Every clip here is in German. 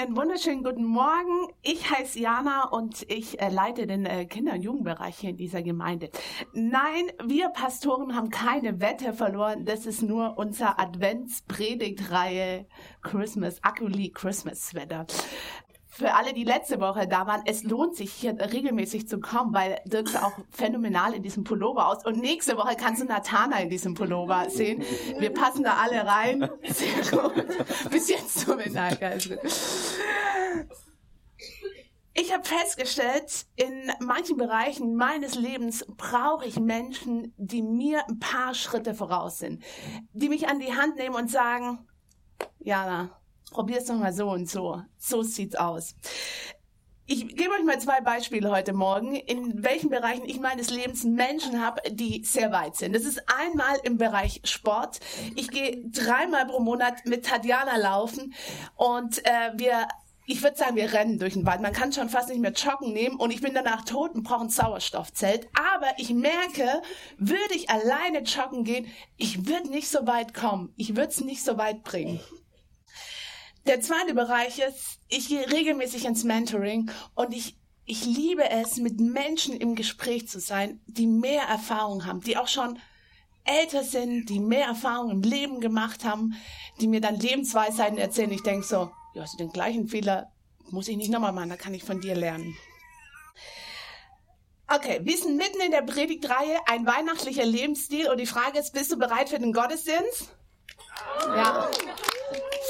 Einen wunderschönen guten Morgen. Ich heiße Jana und ich äh, leite den äh, Kinder- und Jugendbereich hier in dieser Gemeinde. Nein, wir Pastoren haben keine Wette verloren. Das ist nur unser Adventspredigtreihe Christmas, Ugly Christmas Sweater für alle, die letzte Woche da waren, es lohnt sich hier regelmäßig zu kommen, weil Dirk sah auch phänomenal in diesem Pullover aus. Und nächste Woche kannst du Nathana in diesem Pullover sehen. Wir passen da alle rein. Sehr gut. Bis jetzt zumindest. Also. Ich habe festgestellt, in manchen Bereichen meines Lebens brauche ich Menschen, die mir ein paar Schritte voraus sind, die mich an die Hand nehmen und sagen, Jana, probier's doch mal so und so. So sieht's aus. Ich gebe euch mal zwei Beispiele heute Morgen, in welchen Bereichen ich meines Lebens Menschen habe, die sehr weit sind. Das ist einmal im Bereich Sport. Ich gehe dreimal pro Monat mit Tatjana laufen und äh, wir ich würde sagen, wir rennen durch den Wald. Man kann schon fast nicht mehr joggen nehmen und ich bin danach tot und brauche ein Sauerstoffzelt. Aber ich merke, würde ich alleine joggen gehen, ich würde nicht so weit kommen. Ich würde es nicht so weit bringen. Der zweite Bereich ist, ich gehe regelmäßig ins Mentoring und ich, ich liebe es, mit Menschen im Gespräch zu sein, die mehr Erfahrung haben, die auch schon älter sind, die mehr Erfahrung im Leben gemacht haben, die mir dann Lebensweisheiten erzählen. Ich denke so, ja, also den gleichen Fehler muss ich nicht nochmal machen, da kann ich von dir lernen. Okay, wir sind mitten in der Predigtreihe, ein weihnachtlicher Lebensstil und die Frage ist, bist du bereit für den Gottesdienst? Ja.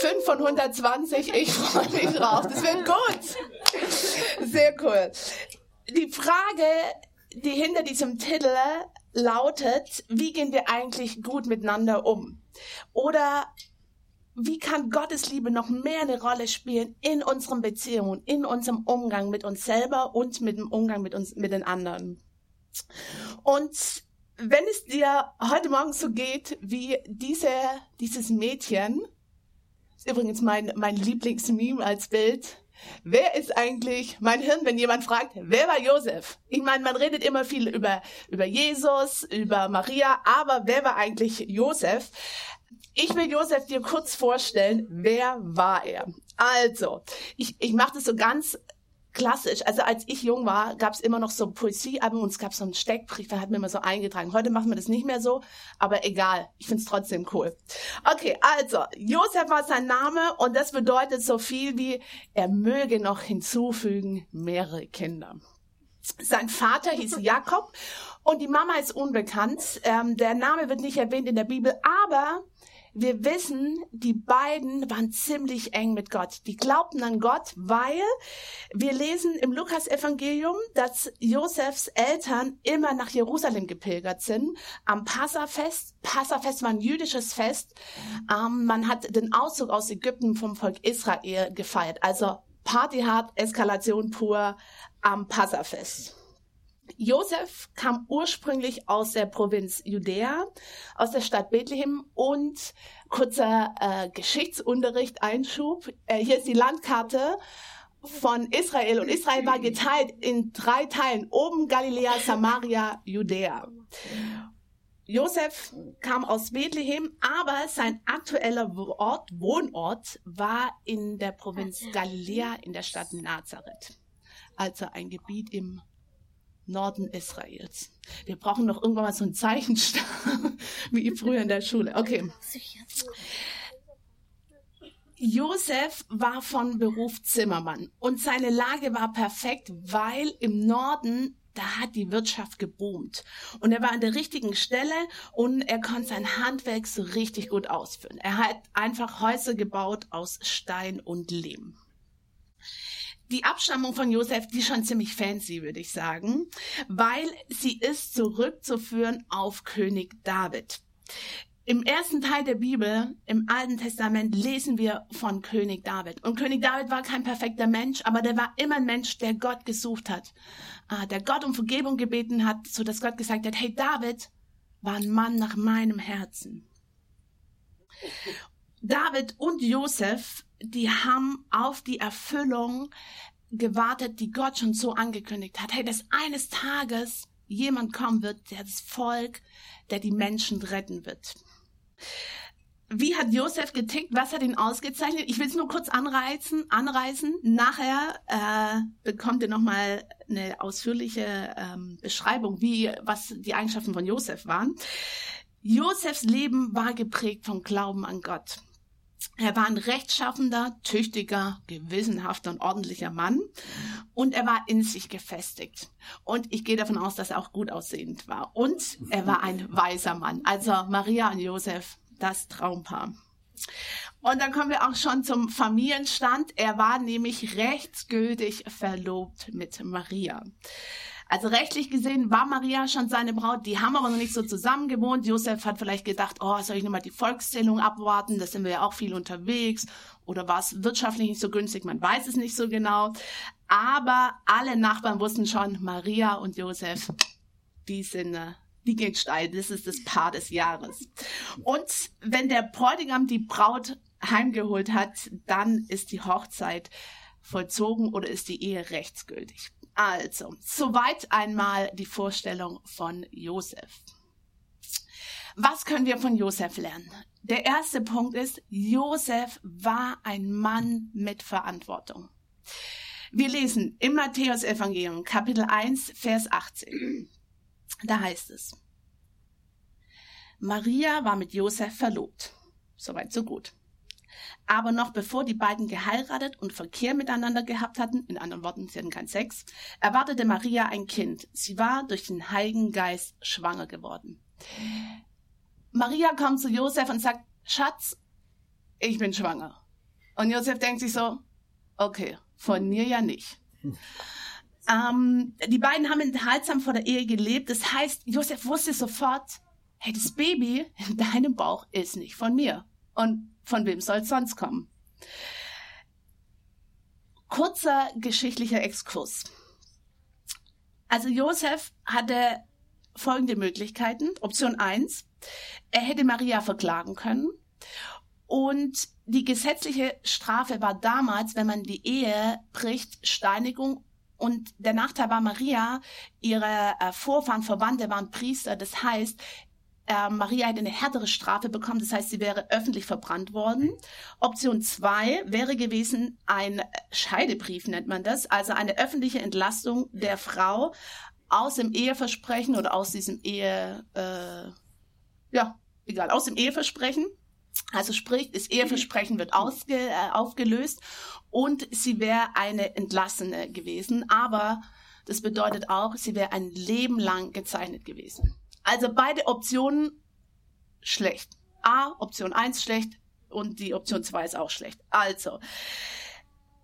5 von 120, ich freue mich drauf. Das wird gut. Sehr cool. Die Frage, die hinter diesem Titel lautet, wie gehen wir eigentlich gut miteinander um? Oder wie kann Gottes Liebe noch mehr eine Rolle spielen in unseren Beziehungen, in unserem Umgang mit uns selber und mit dem Umgang mit uns, mit den anderen? Und wenn es dir heute Morgen so geht wie diese, dieses Mädchen, ist übrigens mein, mein Lieblingsmeme als Bild. Wer ist eigentlich mein Hirn, wenn jemand fragt, wer war Josef? Ich meine, man redet immer viel über, über Jesus, über Maria, aber wer war eigentlich Josef? Ich will Josef dir kurz vorstellen, wer war er? Also, ich, ich mache das so ganz klassisch. Also als ich jung war, gab es immer noch so Poesiealben und es gab so einen Steckbrief, da hat mir immer so eingetragen. Heute machen wir das nicht mehr so, aber egal. Ich find's trotzdem cool. Okay, also Josef war sein Name und das bedeutet so viel wie er möge noch hinzufügen mehrere Kinder. Sein Vater hieß Jakob und die Mama ist unbekannt. Ähm, der Name wird nicht erwähnt in der Bibel, aber wir wissen, die beiden waren ziemlich eng mit Gott. Die glaubten an Gott, weil wir lesen im Lukas-Evangelium, dass Josefs Eltern immer nach Jerusalem gepilgert sind am Passafest. Passafest war ein jüdisches Fest. Ähm, man hat den Auszug aus Ägypten vom Volk Israel gefeiert. Also Party hart, Eskalation pur am Passafest. Josef kam ursprünglich aus der Provinz Judäa, aus der Stadt Bethlehem und kurzer äh, Geschichtsunterricht Einschub. Äh, hier ist die Landkarte von Israel und Israel war geteilt in drei Teilen. Oben Galiläa, Samaria, Judäa. Josef kam aus Bethlehem, aber sein aktueller Ort, Wohnort war in der Provinz Galiläa in der Stadt Nazareth. Also ein Gebiet im Norden Israels. Wir brauchen noch irgendwann mal so einen Zeichenstab, wie früher in der Schule. Okay. Josef war von Beruf Zimmermann und seine Lage war perfekt, weil im Norden da hat die Wirtschaft geboomt. Und er war an der richtigen Stelle und er konnte sein Handwerk so richtig gut ausführen. Er hat einfach Häuser gebaut aus Stein und Lehm. Die Abstammung von Josef, die ist schon ziemlich fancy, würde ich sagen, weil sie ist zurückzuführen auf König David. Im ersten Teil der Bibel, im Alten Testament, lesen wir von König David. Und König David war kein perfekter Mensch, aber der war immer ein Mensch, der Gott gesucht hat, äh, der Gott um Vergebung gebeten hat, so dass Gott gesagt hat, hey David war ein Mann nach meinem Herzen. David und Josef, die haben auf die Erfüllung gewartet, die Gott schon so angekündigt hat. Hey, dass eines Tages jemand kommen wird, der das Volk, der die Menschen retten wird. Wie hat Josef getickt? Was hat ihn ausgezeichnet? Ich will es nur kurz anreizen, anreißen. Nachher äh, bekommt ihr nochmal eine ausführliche ähm, Beschreibung, wie was die Eigenschaften von Josef waren. Josefs Leben war geprägt vom Glauben an Gott. Er war ein rechtschaffender, tüchtiger, gewissenhafter und ordentlicher Mann und er war in sich gefestigt. Und ich gehe davon aus, dass er auch gut aussehend war. Und er war ein weiser Mann. Also Maria und Josef, das Traumpaar. Und dann kommen wir auch schon zum Familienstand. Er war nämlich rechtsgültig verlobt mit Maria. Also rechtlich gesehen war Maria schon seine Braut, die haben aber noch nicht so zusammen gewohnt. Josef hat vielleicht gedacht, oh, soll ich nochmal die Volkszählung abwarten, da sind wir ja auch viel unterwegs. Oder war es wirtschaftlich nicht so günstig, man weiß es nicht so genau. Aber alle Nachbarn wussten schon, Maria und Josef, die sind äh, die gehen steil. Das ist das Paar des Jahres. Und wenn der Bräutigam die Braut heimgeholt hat, dann ist die Hochzeit vollzogen oder ist die Ehe rechtsgültig. Also, soweit einmal die Vorstellung von Josef. Was können wir von Josef lernen? Der erste Punkt ist, Josef war ein Mann mit Verantwortung. Wir lesen im Matthäus Evangelium Kapitel 1 Vers 18. Da heißt es, Maria war mit Josef verlobt. Soweit so gut. Aber noch bevor die beiden geheiratet und Verkehr miteinander gehabt hatten, in anderen Worten, sie hatten keinen Sex, erwartete Maria ein Kind. Sie war durch den Heiligen Geist schwanger geworden. Maria kommt zu Josef und sagt, Schatz, ich bin schwanger. Und Josef denkt sich so, okay, von mir ja nicht. Ähm, die beiden haben enthaltsam vor der Ehe gelebt. Das heißt, Josef wusste sofort, hey, das Baby in deinem Bauch ist nicht von mir. Und von wem soll es sonst kommen? Kurzer geschichtlicher Exkurs. Also Josef hatte folgende Möglichkeiten. Option 1. Er hätte Maria verklagen können. Und die gesetzliche Strafe war damals, wenn man die Ehe bricht, Steinigung. Und der Nachteil war Maria, ihre äh, Vorfahren, Verwandte waren Priester. Das heißt, äh, Maria hätte eine härtere Strafe bekommen, das heißt, sie wäre öffentlich verbrannt worden. Option zwei wäre gewesen, ein Scheidebrief nennt man das, also eine öffentliche Entlastung der Frau aus dem Eheversprechen oder aus diesem Ehe, äh, ja, egal, aus dem Eheversprechen. Also sprich, das Eheversprechen wird ausge, äh, aufgelöst und sie wäre eine Entlassene gewesen, aber das bedeutet auch, sie wäre ein Leben lang gezeichnet gewesen. Also beide Optionen schlecht. A, Option 1 schlecht und die Option 2 ist auch schlecht. Also,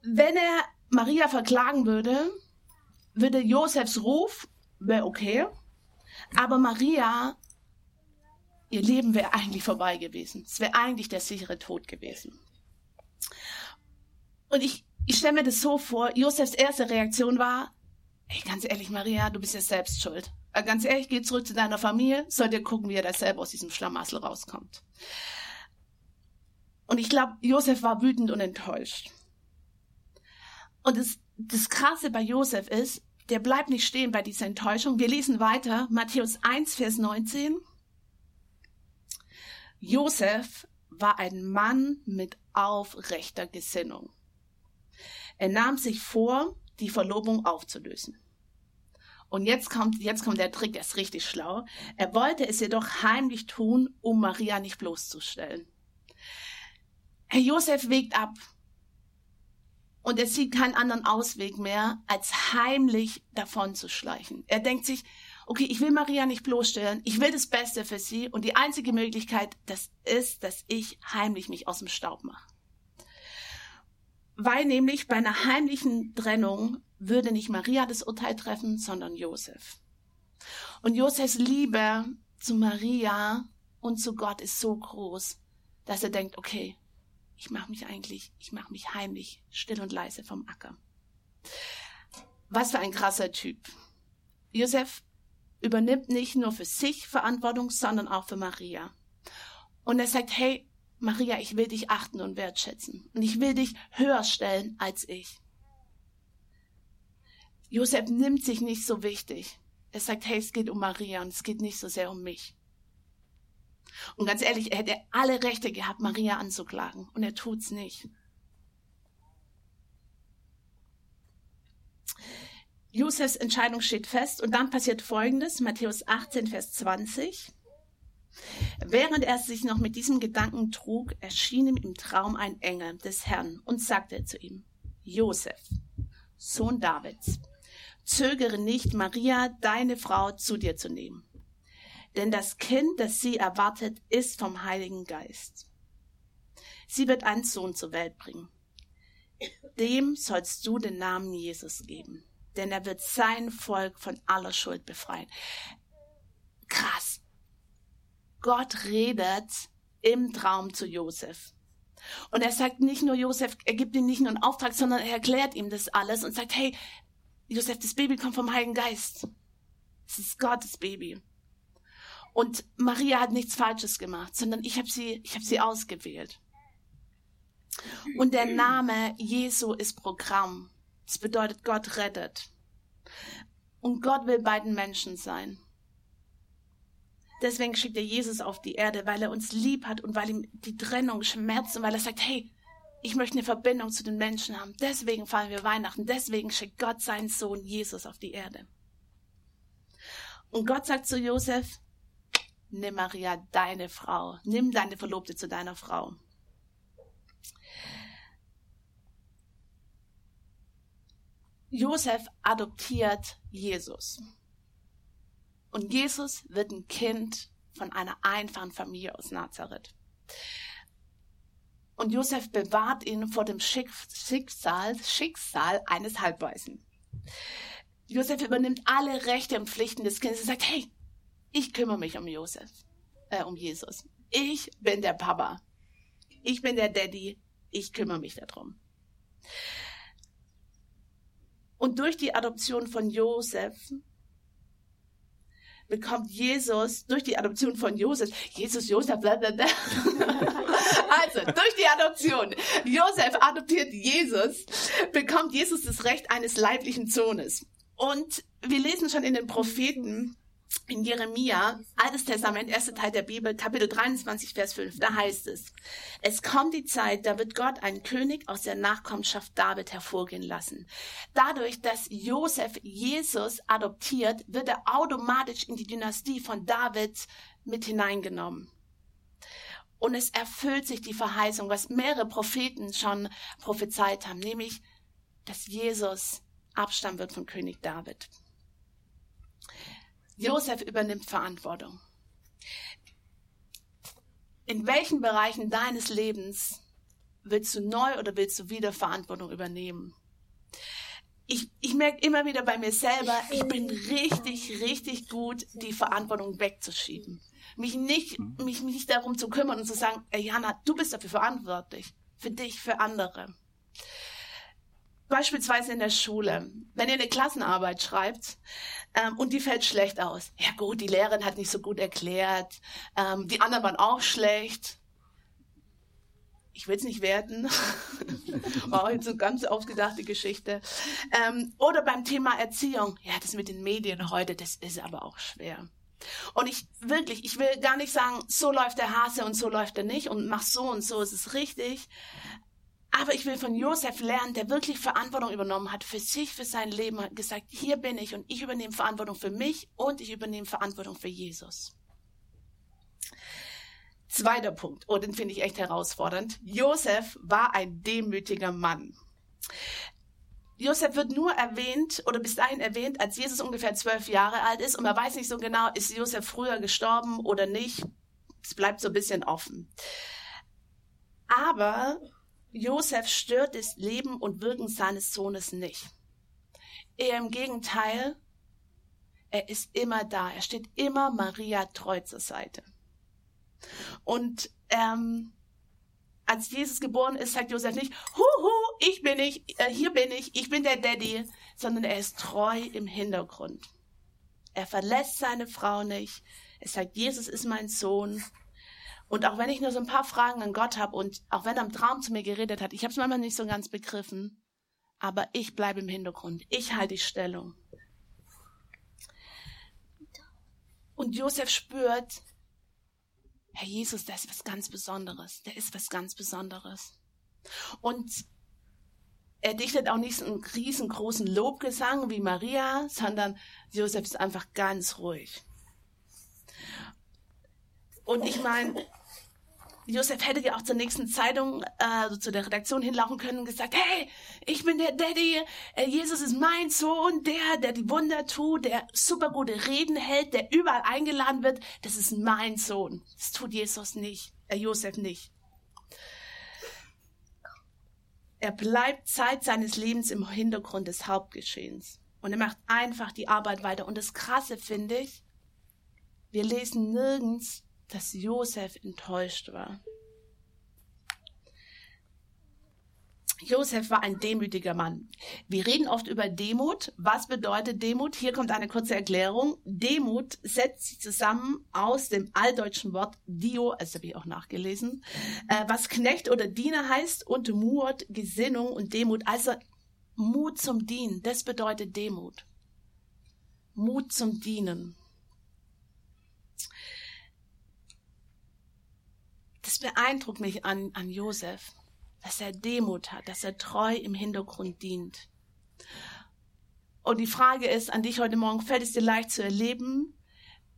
wenn er Maria verklagen würde, würde Josefs Ruf, wäre okay, aber Maria, ihr Leben wäre eigentlich vorbei gewesen. Es wäre eigentlich der sichere Tod gewesen. Und ich, ich stelle mir das so vor, Josefs erste Reaktion war, ey, ganz ehrlich, Maria, du bist ja selbst schuld. Äh, ganz ehrlich, geh zurück zu deiner Familie, soll dir gucken, wie er da selber aus diesem Schlamassel rauskommt. Und ich glaube, Josef war wütend und enttäuscht. Und das, das Krasse bei Josef ist, der bleibt nicht stehen bei dieser Enttäuschung. Wir lesen weiter, Matthäus 1, Vers 19. Josef war ein Mann mit aufrechter Gesinnung. Er nahm sich vor, die Verlobung aufzulösen. Und jetzt kommt, jetzt kommt der Trick, der ist richtig schlau. Er wollte es jedoch heimlich tun, um Maria nicht bloßzustellen. Herr Josef wägt ab. Und er sieht keinen anderen Ausweg mehr, als heimlich davon zu schleichen. Er denkt sich, okay, ich will Maria nicht bloßstellen, ich will das Beste für sie und die einzige Möglichkeit, das ist, dass ich heimlich mich aus dem Staub mache. weil nämlich bei einer heimlichen Trennung würde nicht Maria das Urteil treffen, sondern Josef. Und Josefs Liebe zu Maria und zu Gott ist so groß, dass er denkt, okay, ich mache mich eigentlich, ich mache mich heimlich, still und leise vom Acker. Was für ein krasser Typ. Josef übernimmt nicht nur für sich Verantwortung, sondern auch für Maria. Und er sagt, hey, Maria, ich will dich achten und wertschätzen. Und ich will dich höher stellen als ich. Josef nimmt sich nicht so wichtig. Er sagt, hey, es geht um Maria und es geht nicht so sehr um mich. Und ganz ehrlich, er hätte alle Rechte gehabt, Maria anzuklagen. Und er tut's nicht. Josefs Entscheidung steht fest und dann passiert Folgendes, Matthäus 18, Vers 20. Während er sich noch mit diesem Gedanken trug, erschien ihm im Traum ein Engel des Herrn und sagte zu ihm, Josef, Sohn Davids, zögere nicht, Maria, deine Frau, zu dir zu nehmen. Denn das Kind, das sie erwartet, ist vom Heiligen Geist. Sie wird einen Sohn zur Welt bringen. Dem sollst du den Namen Jesus geben denn er wird sein Volk von aller Schuld befreien. Krass. Gott redet im Traum zu Josef. Und er sagt nicht nur Josef, er gibt ihm nicht nur einen Auftrag, sondern er erklärt ihm das alles und sagt, hey, Josef, das Baby kommt vom Heiligen Geist. Es ist Gottes Baby. Und Maria hat nichts Falsches gemacht, sondern ich habe sie, ich habe sie ausgewählt. Und der Name Jesu ist Programm. Das bedeutet, Gott rettet. Und Gott will beiden Menschen sein. Deswegen schickt er Jesus auf die Erde, weil er uns lieb hat und weil ihm die Trennung schmerzt und weil er sagt, hey, ich möchte eine Verbindung zu den Menschen haben. Deswegen feiern wir Weihnachten. Deswegen schickt Gott seinen Sohn Jesus auf die Erde. Und Gott sagt zu Josef, nimm Maria deine Frau. Nimm deine Verlobte zu deiner Frau. Josef adoptiert Jesus. Und Jesus wird ein Kind von einer einfachen Familie aus Nazareth. Und Josef bewahrt ihn vor dem Schicksal, Schicksal eines Halbweisen. Josef übernimmt alle Rechte und Pflichten des Kindes und sagt, hey, ich kümmere mich um Josef, äh, um Jesus. Ich bin der Papa. Ich bin der Daddy. Ich kümmere mich darum. Und durch die Adoption von Josef bekommt Jesus, durch die Adoption von Josef, Jesus, Josef, blablabla. also, durch die Adoption, Josef adoptiert Jesus, bekommt Jesus das Recht eines leiblichen Sohnes. Und wir lesen schon in den Propheten, in Jeremia, Altes Testament, erster Teil der Bibel, Kapitel 23, Vers 5, da heißt es, es kommt die Zeit, da wird Gott einen König aus der Nachkommenschaft David hervorgehen lassen. Dadurch, dass Josef Jesus adoptiert, wird er automatisch in die Dynastie von David mit hineingenommen. Und es erfüllt sich die Verheißung, was mehrere Propheten schon prophezeit haben, nämlich, dass Jesus Abstamm wird von König David. Josef übernimmt Verantwortung. In welchen Bereichen deines Lebens willst du neu oder willst du wieder Verantwortung übernehmen? Ich, ich merke immer wieder bei mir selber, ich bin richtig, richtig gut, die Verantwortung wegzuschieben. Mich nicht, mich nicht darum zu kümmern und zu sagen, ey Jana, du bist dafür verantwortlich. Für dich, für andere. Beispielsweise in der Schule, wenn ihr eine Klassenarbeit schreibt ähm, und die fällt schlecht aus. Ja gut, die Lehrerin hat nicht so gut erklärt, ähm, die anderen waren auch schlecht. Ich will es nicht werten. War jetzt so ganz ausgedachte Geschichte. Ähm, oder beim Thema Erziehung. Ja, das mit den Medien heute, das ist aber auch schwer. Und ich wirklich, ich will gar nicht sagen, so läuft der Hase und so läuft er nicht und mach so und so ist es richtig. Aber ich will von Josef lernen, der wirklich Verantwortung übernommen hat für sich, für sein Leben, hat gesagt, hier bin ich und ich übernehme Verantwortung für mich und ich übernehme Verantwortung für Jesus. Zweiter Punkt, oh, den finde ich echt herausfordernd. Josef war ein demütiger Mann. Josef wird nur erwähnt oder bis dahin erwähnt, als Jesus ungefähr zwölf Jahre alt ist und man weiß nicht so genau, ist Josef früher gestorben oder nicht. Es bleibt so ein bisschen offen. Aber Josef stört das Leben und Wirken seines Sohnes nicht. Eher im Gegenteil, er ist immer da. Er steht immer Maria treu zur Seite. Und ähm, als Jesus geboren ist, sagt Josef nicht, huhu, ich bin ich, äh, hier bin ich, ich bin der Daddy, sondern er ist treu im Hintergrund. Er verlässt seine Frau nicht. Er sagt, Jesus ist mein Sohn. Und auch wenn ich nur so ein paar Fragen an Gott habe und auch wenn er im Traum zu mir geredet hat, ich habe es manchmal nicht so ganz begriffen, aber ich bleibe im Hintergrund. Ich halte die Stellung. Und Josef spürt, Herr Jesus, der ist was ganz Besonderes. Der ist was ganz Besonderes. Und er dichtet auch nicht so einen riesengroßen Lobgesang wie Maria, sondern Josef ist einfach ganz ruhig. Und ich meine, Josef hätte ja auch zur nächsten Zeitung, also zu der Redaktion hinlaufen können und gesagt, hey, ich bin der Daddy, äh, Jesus ist mein Sohn, der, der die Wunder tut, der super gute Reden hält, der überall eingeladen wird, das ist mein Sohn. Das tut Jesus nicht, äh, Josef nicht. Er bleibt Zeit seines Lebens im Hintergrund des Hauptgeschehens. Und er macht einfach die Arbeit weiter. Und das Krasse finde ich, wir lesen nirgends, dass Josef enttäuscht war. Josef war ein demütiger Mann. Wir reden oft über Demut. Was bedeutet Demut? Hier kommt eine kurze Erklärung. Demut setzt sich zusammen aus dem alldeutschen Wort Dio, das habe ich auch nachgelesen, äh, was Knecht oder Diener heißt und Mut, Gesinnung und Demut. Also Mut zum Dienen, das bedeutet Demut. Mut zum Dienen. Das beeindruckt mich an, an Josef, dass er Demut hat, dass er treu im Hintergrund dient. Und die Frage ist an dich heute Morgen, fällt es dir leicht zu erleben,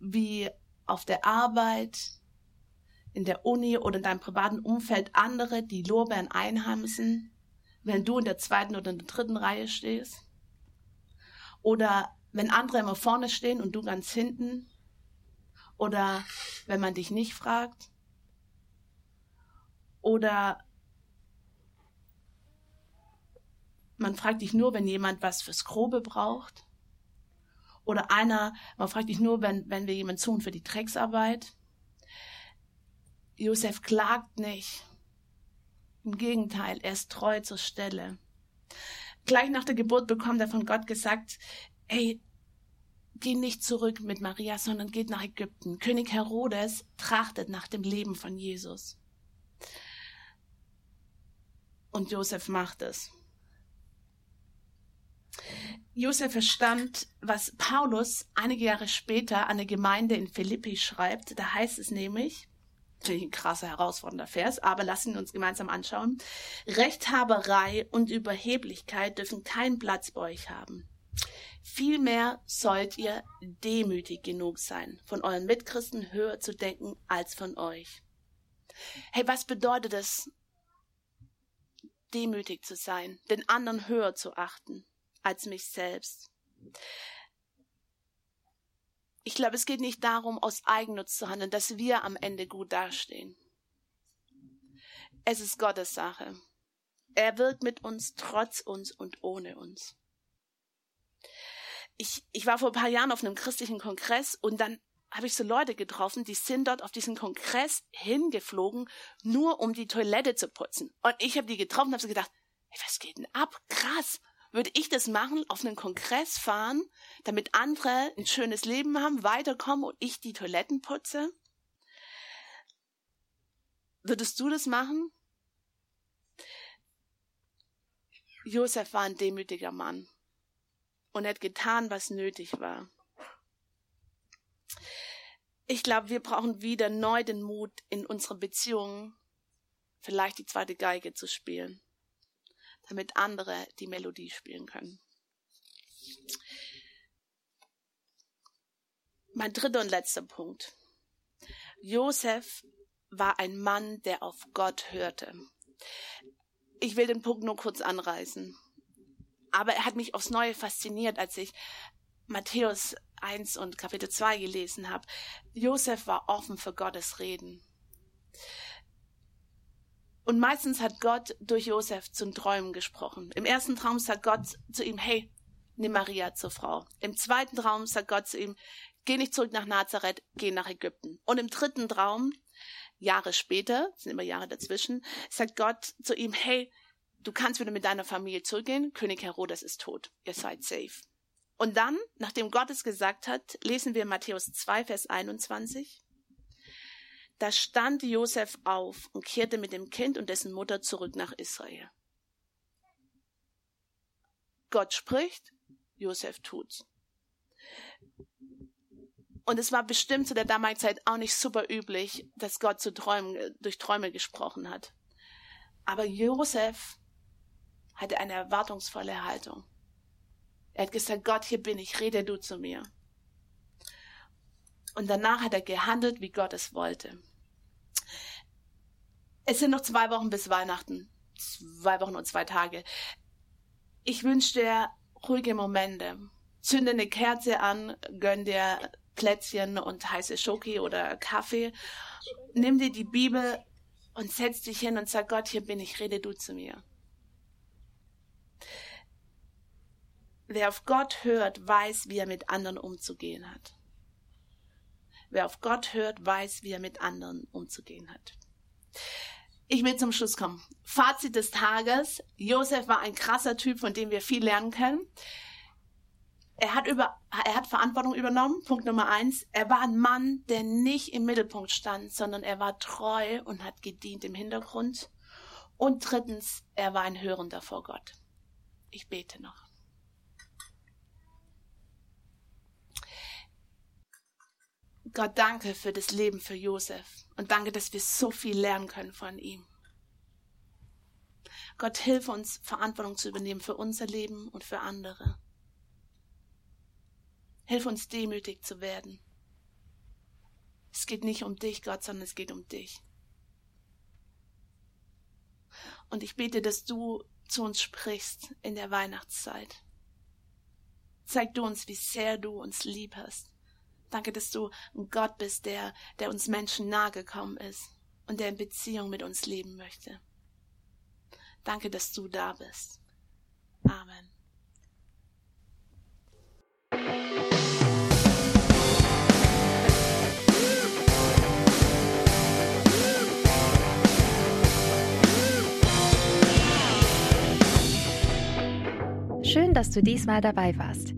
wie auf der Arbeit, in der Uni oder in deinem privaten Umfeld andere die Lorbeeren einheimsen, wenn du in der zweiten oder in der dritten Reihe stehst? Oder wenn andere immer vorne stehen und du ganz hinten? Oder wenn man dich nicht fragt? Oder man fragt dich nur, wenn jemand was fürs Grobe braucht. Oder einer, man fragt dich nur, wenn, wenn wir jemanden suchen für die Drecksarbeit. Josef klagt nicht. Im Gegenteil, er ist treu zur Stelle. Gleich nach der Geburt bekommt er von Gott gesagt, ey, geh nicht zurück mit Maria, sondern geht nach Ägypten. König Herodes trachtet nach dem Leben von Jesus. Und Josef macht es. Josef verstand, was Paulus einige Jahre später an der Gemeinde in Philippi schreibt. Da heißt es nämlich, natürlich ein krasser, herausfordernder Vers, aber lassen wir uns gemeinsam anschauen. Rechthaberei und Überheblichkeit dürfen keinen Platz bei euch haben. Vielmehr sollt ihr demütig genug sein, von euren Mitchristen höher zu denken als von euch. Hey, was bedeutet es, demütig zu sein, den anderen höher zu achten als mich selbst. Ich glaube, es geht nicht darum, aus Eigennutz zu handeln, dass wir am Ende gut dastehen. Es ist Gottes Sache. Er wirkt mit uns, trotz uns und ohne uns. Ich, ich war vor ein paar Jahren auf einem christlichen Kongress und dann habe ich so Leute getroffen, die sind dort auf diesen Kongress hingeflogen, nur um die Toilette zu putzen. Und ich habe die getroffen und habe so gedacht, hey, was geht denn ab? Krass. Würde ich das machen, auf einen Kongress fahren, damit andere ein schönes Leben haben, weiterkommen und ich die Toiletten putze? Würdest du das machen? Josef war ein demütiger Mann und hat getan, was nötig war. Ich glaube, wir brauchen wieder neu den Mut, in unseren Beziehungen vielleicht die zweite Geige zu spielen, damit andere die Melodie spielen können. Mein dritter und letzter Punkt. Josef war ein Mann, der auf Gott hörte. Ich will den Punkt nur kurz anreißen. Aber er hat mich aufs Neue fasziniert, als ich Matthäus 1 und Kapitel 2 gelesen habe. Josef war offen für Gottes Reden. Und meistens hat Gott durch Josef zu Träumen gesprochen. Im ersten Traum sagt Gott zu ihm, hey, nimm Maria zur Frau. Im zweiten Traum sagt Gott zu ihm, geh nicht zurück nach Nazareth, geh nach Ägypten. Und im dritten Traum, Jahre später, sind immer Jahre dazwischen, sagt Gott zu ihm, hey, du kannst wieder mit deiner Familie zurückgehen, König Herodes ist tot, ihr seid safe. Und dann, nachdem Gott es gesagt hat, lesen wir Matthäus 2, Vers 21. Da stand Josef auf und kehrte mit dem Kind und dessen Mutter zurück nach Israel. Gott spricht, Josef tut's. Und es war bestimmt zu der damaligen Zeit auch nicht super üblich, dass Gott zu Träumen, durch Träume gesprochen hat. Aber Josef hatte eine erwartungsvolle Haltung. Er hat gesagt, Gott, hier bin ich, rede du zu mir. Und danach hat er gehandelt, wie Gott es wollte. Es sind noch zwei Wochen bis Weihnachten. Zwei Wochen und zwei Tage. Ich wünsche dir ruhige Momente. Zünde eine Kerze an, gönn dir Plätzchen und heiße Schoki oder Kaffee. Nimm dir die Bibel und setz dich hin und sag Gott, hier bin ich, rede du zu mir. Wer auf Gott hört, weiß, wie er mit anderen umzugehen hat. Wer auf Gott hört, weiß, wie er mit anderen umzugehen hat. Ich will zum Schluss kommen. Fazit des Tages. Josef war ein krasser Typ, von dem wir viel lernen können. Er hat über, er hat Verantwortung übernommen. Punkt Nummer eins. Er war ein Mann, der nicht im Mittelpunkt stand, sondern er war treu und hat gedient im Hintergrund. Und drittens, er war ein Hörender vor Gott. Ich bete noch. Gott, danke für das Leben für Josef und danke, dass wir so viel lernen können von ihm. Gott, hilf uns, Verantwortung zu übernehmen für unser Leben und für andere. Hilf uns, demütig zu werden. Es geht nicht um dich, Gott, sondern es geht um dich. Und ich bete, dass du zu uns sprichst in der Weihnachtszeit. Zeig du uns, wie sehr du uns lieb hast Danke, dass du ein Gott bist, der, der uns Menschen nahe gekommen ist und der in Beziehung mit uns leben möchte. Danke, dass du da bist. Amen. Schön, dass du diesmal dabei warst.